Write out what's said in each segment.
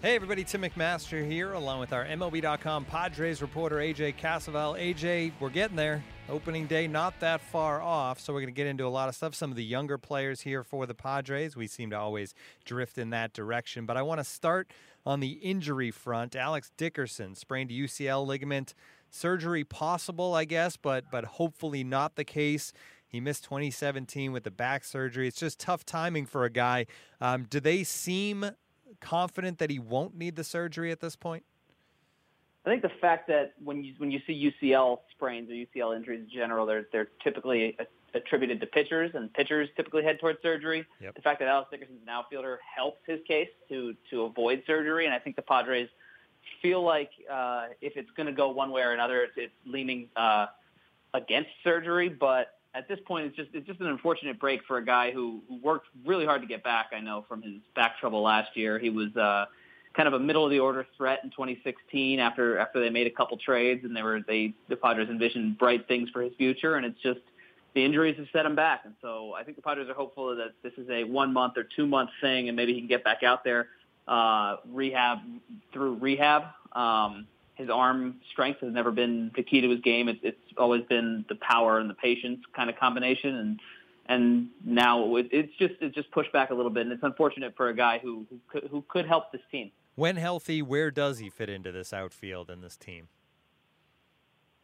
Hey everybody, Tim McMaster here, along with our MLB.com Padres reporter AJ Cassavell. AJ, we're getting there. Opening day not that far off, so we're going to get into a lot of stuff. Some of the younger players here for the Padres, we seem to always drift in that direction. But I want to start on the injury front. Alex Dickerson sprained UCL ligament, surgery possible, I guess, but but hopefully not the case. He missed 2017 with the back surgery. It's just tough timing for a guy. Um, do they seem confident that he won't need the surgery at this point? I think the fact that when you when you see UCL sprains or UCL injuries in general, they're they're typically attributed to pitchers, and pitchers typically head towards surgery. Yep. The fact that Alex Dickerson's an outfielder helps his case to to avoid surgery, and I think the Padres feel like uh, if it's going to go one way or another, it's, it's leaning uh, against surgery. But at this point, it's just it's just an unfortunate break for a guy who, who worked really hard to get back. I know from his back trouble last year, he was uh, kind of a middle of the order threat in 2016 after after they made a couple trades and they were they the Padres envisioned bright things for his future, and it's just the injuries have set him back. And so I think the Padres are hopeful that this is a one month or two month thing, and maybe he can get back out there uh, rehab through rehab. Um, his arm strength has never been the key to his game. It's, it's always been the power and the patience kind of combination, and and now it, it's just it's just pushed back a little bit, and it's unfortunate for a guy who who could, who could help this team. When healthy, where does he fit into this outfield and this team?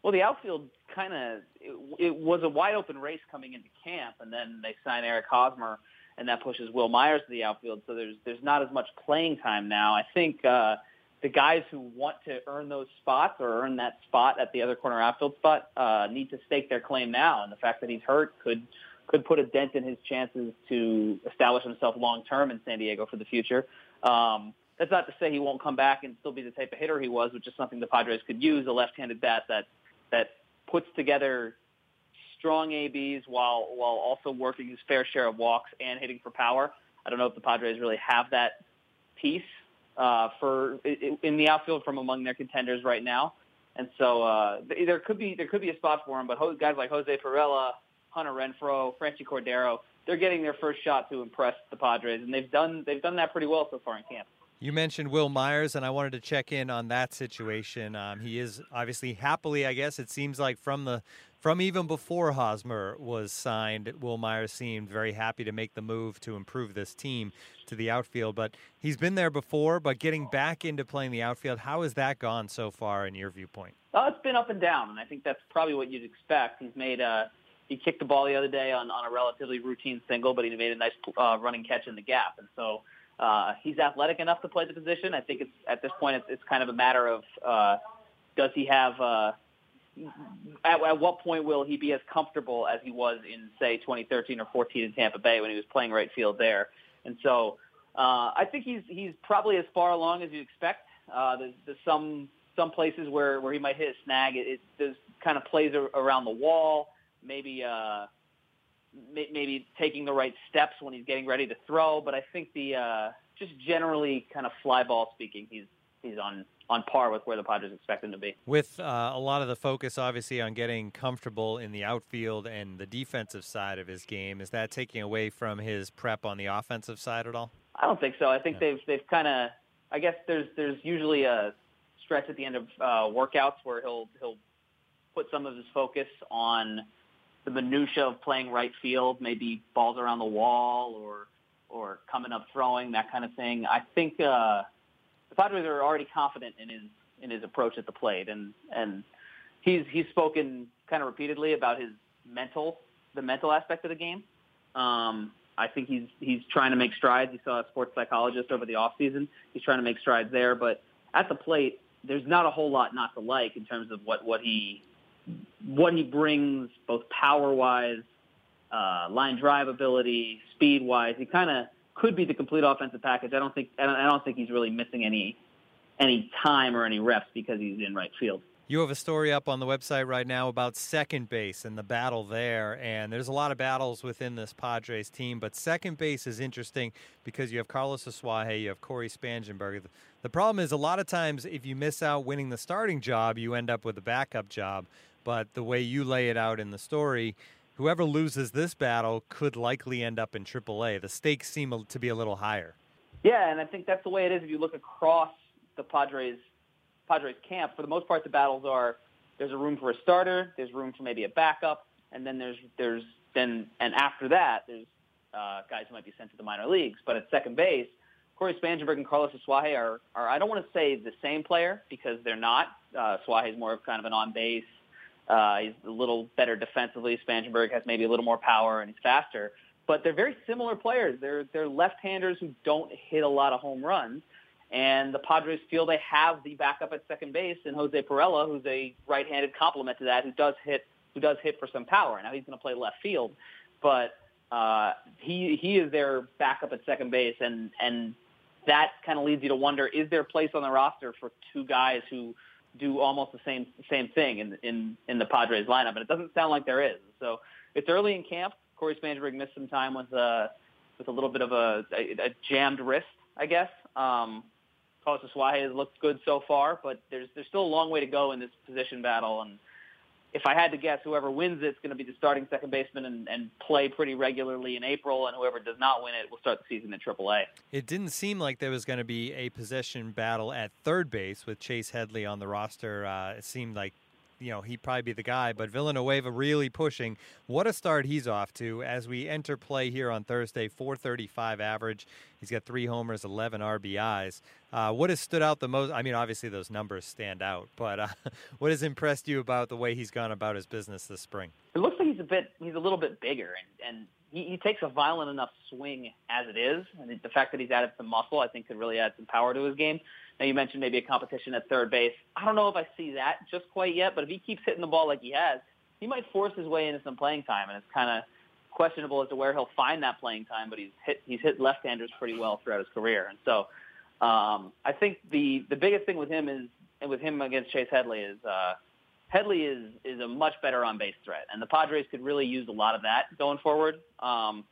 Well, the outfield kind of it, it was a wide open race coming into camp, and then they signed Eric Hosmer, and that pushes Wil Myers to the outfield. So there's there's not as much playing time now. I think. Uh, the guys who want to earn those spots or earn that spot at the other corner outfield spot uh, need to stake their claim now. And the fact that he's hurt could could put a dent in his chances to establish himself long term in San Diego for the future. Um, that's not to say he won't come back and still be the type of hitter he was, which is something the Padres could use—a left-handed bat that that puts together strong ABs while while also working his fair share of walks and hitting for power. I don't know if the Padres really have that piece uh, for in the outfield from among their contenders right now. And so uh, there could be there could be a spot for him, but guys like Jose Pirela, Hunter Renfroe, Franchy Cordero, they're getting their first shot to impress the Padres, and they've done they've done that pretty well so far in camp. You mentioned Wil Myers, and I wanted to check in on that situation. Um, he is obviously happily, I guess it seems like from the from even before Hosmer was signed, Wil Myers seemed very happy to make the move to improve this team to the outfield. But he's been there before, but getting back into playing the outfield, how has that gone so far in your viewpoint? Oh, it's been up and down, and I think that's probably what you'd expect. He's made a he kicked the ball the other day on, on a relatively routine single, but he made a nice uh, running catch in the gap, and so uh, he's athletic enough to play the position. I think it's at this point it's, it's kind of a matter of uh, does he have uh, at, at what point will he be as comfortable as he was in, say, 2013 or 14 in Tampa Bay when he was playing right field there? And so uh, I think he's he's probably as far along as you expect. Uh, there's, there's some some places where, where he might hit a snag. It, it there's kind of plays around the wall, maybe uh, maybe taking the right steps when he's getting ready to throw. But I think the uh, just generally kind of fly ball speaking, he's he's on on par with where the Padres expect him to be. With uh, a lot of the focus, obviously, on getting comfortable in the outfield and the defensive side of his game, is that taking away from his prep on the offensive side at all? I don't think so. I think yeah. they've they've kind of. I guess there's there's usually a stretch at the end of uh, workouts where he'll he'll put some of his focus on the minutia of playing right field, maybe balls around the wall or or coming up throwing that kind of thing. I think. Uh, the Padres are already confident in his in his approach at the plate, and and he's he's spoken kind of repeatedly about his mental the mental aspect of the game. Um, I think he's he's trying to make strides. He saw a sports psychologist over the off season. He's trying to make strides there, but at the plate, there's not a whole lot not to like in terms of what what he what he brings, both power wise, uh, line drive ability, speed wise. He kind of could be the complete offensive package. I don't think I don't, I don't think he's really missing any any time or any reps because he's in right field. You have a story up on the website right now about second base and the battle there. And there's a lot of battles within this Padres team, but second base is interesting because you have Carlos Asuaje, you have Cory Spangenberg. The problem is a lot of times if you miss out winning the starting job, you end up with a backup job. But the way you lay it out in the story, whoever loses this battle could likely end up in AAA. The stakes seem to be a little higher. Yeah, and I think that's the way it is if you look across the Padres Padres camp, for the most part, the battles are there's a room for a starter, there's room for maybe a backup, and then there's there's then and after that there's uh, guys who might be sent to the minor leagues. But at second base, Cory Spangenberg and Carlos Asuaje are, are I don't want to say the same player because they're not. Uh, Asuaje is more of kind of an on base. Uh, he's a little better defensively. Spangenberg has maybe a little more power and he's faster. But they're very similar players. They're they're left-handers who don't hit a lot of home runs. And the Padres feel they have the backup at second base in Jose Pirela, who's a right-handed complement to that, who does hit who does hit for some power. Now he's going to play left field, but uh, he he is their backup at second base, and and that kind of leads you to wonder: is there a place on the roster for two guys who do almost the same same thing in in in the Padres lineup? And it doesn't sound like there is. So it's early in camp. Cory Spangenberg missed some time with uh with a little bit of a, a, a jammed wrist, I guess. Um, Carlos has looked good so far, but there's there's still a long way to go in this position battle. And if I had to guess, whoever wins it's going to be the starting second baseman and, and play pretty regularly in April, and whoever does not win it will start the season in AAA. It didn't seem like there was going to be a position battle at third base with Chase Headley on the roster. Uh, it seemed like you know, he'd probably be the guy. But Villanueva really pushing. What a start he's off to as we enter play here on Thursday. 435 average. He's got three homers, 11 RBIs. Uh, what has stood out the most? I mean, obviously those numbers stand out, but uh, what has impressed you about the way he's gone about his business this spring? It looks like he's a bit, he's a little bit bigger, and, and he, he takes a violent enough swing as it is. And the fact that he's added some muscle, I think, could really add some power to his game. Now you mentioned maybe a competition at third base. I don't know if I see that just quite yet, but if he keeps hitting the ball like he has, he might force his way into some playing time, and it's kind of questionable as to where he'll find that playing time. But he's hit he's hit left-handers pretty well throughout his career, and so um, I think the the biggest thing with him is and with him against Chase Headley is uh, Headley is is a much better on base threat, and the Padres could really use a lot of that going forward. Um,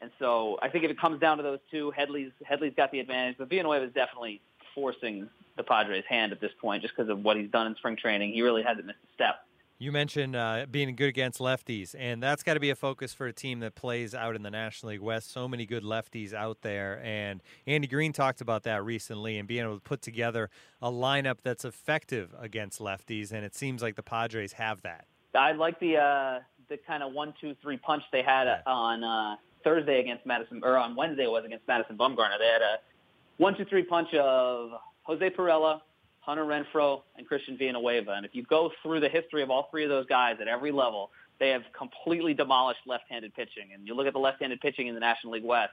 and so I think if it comes down to those two, Headley's Headley's got the advantage, but Villanueva is definitely forcing the Padres' hand at this point just because of what he's done in spring training. He really hasn't missed a step. You mentioned uh, being good against lefties, and that's got to be a focus for a team that plays out in the National League West. So many good lefties out there, and Andy Green talked about that recently and being able to put together a lineup that's effective against lefties, and it seems like the Padres have that. I like the uh, the kind of one, two, three punch they had yeah. on uh, Thursday against Madison, or on Wednesday it was against Madison Bumgarner. They had a one, two, three punch of Jose Pirela, Hunter Renfroe, and Christian Villanueva. And if you go through the history of all three of those guys at every level, they have completely demolished left-handed pitching. And you look at the left-handed pitching in the National League West.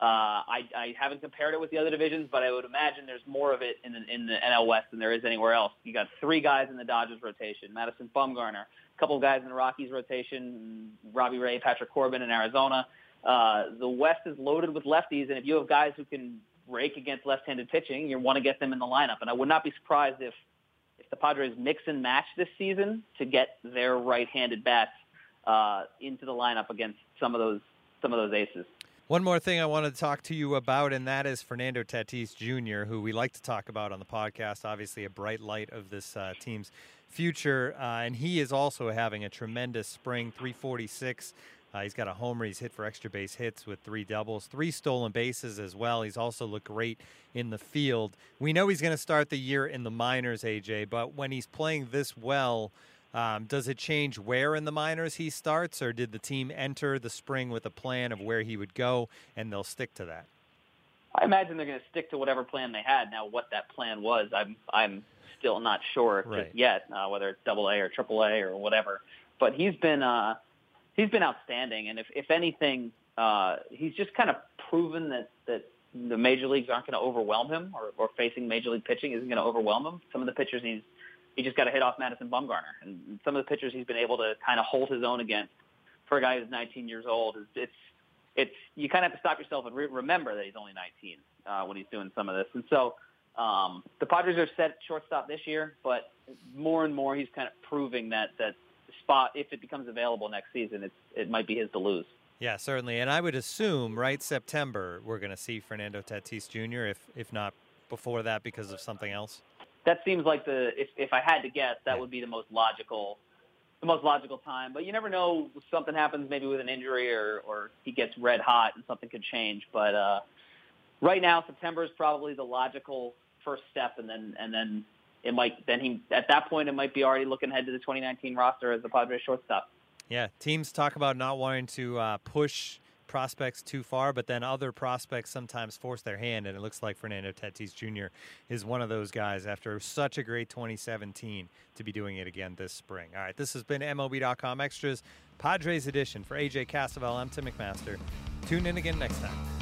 Uh, I, I haven't compared it with the other divisions, but I would imagine there's more of it in the, in the NL West than there is anywhere else. You got three guys in the Dodgers rotation: Madison Bumgarner, a couple of guys in the Rockies rotation, Robbie Ray, Patrick Corbin in Arizona. Uh, the West is loaded with lefties, and if you have guys who can rake against left-handed pitching, you want to get them in the lineup. And I would not be surprised if if the Padres mix and match this season to get their right-handed bats uh, into the lineup against some of those some of those aces. One more thing I want to talk to you about, and that is Fernando Tatis Jr., who we like to talk about on the podcast. Obviously, a bright light of this uh, team's future, uh, and he is also having a tremendous spring. 346 uh, he's got a homer. He's hit for extra base hits with three doubles, three stolen bases as well. He's also looked great in the field. We know he's going to start the year in the minors, AJ, but when he's playing this well, um, does it change where in the minors he starts, or did the team enter the spring with a plan of where he would go and they'll stick to that? I imagine they're going to stick to whatever plan they had. Now, what that plan was, I'm I'm still not sure right. just yet, uh, whether it's Double A or Triple A or whatever. But he's been uh, he's been outstanding, and if if anything, uh, he's just kind of proven that that the major leagues aren't going to overwhelm him, or, or facing major league pitching isn't going to overwhelm him. Some of the pitchers he's he just got to hit off Madison Bumgarner, and some of the pitchers he's been able to kind of hold his own against for a guy who's 19 years old. Is it's it's you kind of have to stop yourself and re- remember that he's only 19 uh, when he's doing some of this, and so. Um, the Padres are set shortstop this year, but more and more he's kind of proving that that spot, if it becomes available next season, it's it might be his to lose. Yeah, certainly. And I would assume, right, September, we're going to see Fernando Tatis Jr., if, if not before that because of something else. That seems like the, if, if I had to guess, that would be the most logical the most logical time. But you never know. Something happens maybe with an injury or, or he gets red hot and something could change. But uh, right now, September is probably the logical first step, and then and then it might then he at that point it might be already looking ahead to the 2019 roster as the Padres shortstop. Yeah, teams talk about not wanting to uh, push prospects too far, but then other prospects sometimes force their hand, and it looks like Fernando Tatis Jr. is one of those guys after such a great 2017 to be doing it again this spring. All right, this has been MLB.com Extras Padres edition for AJ Cassavell. I'm Tim McMaster. Tune in again next time.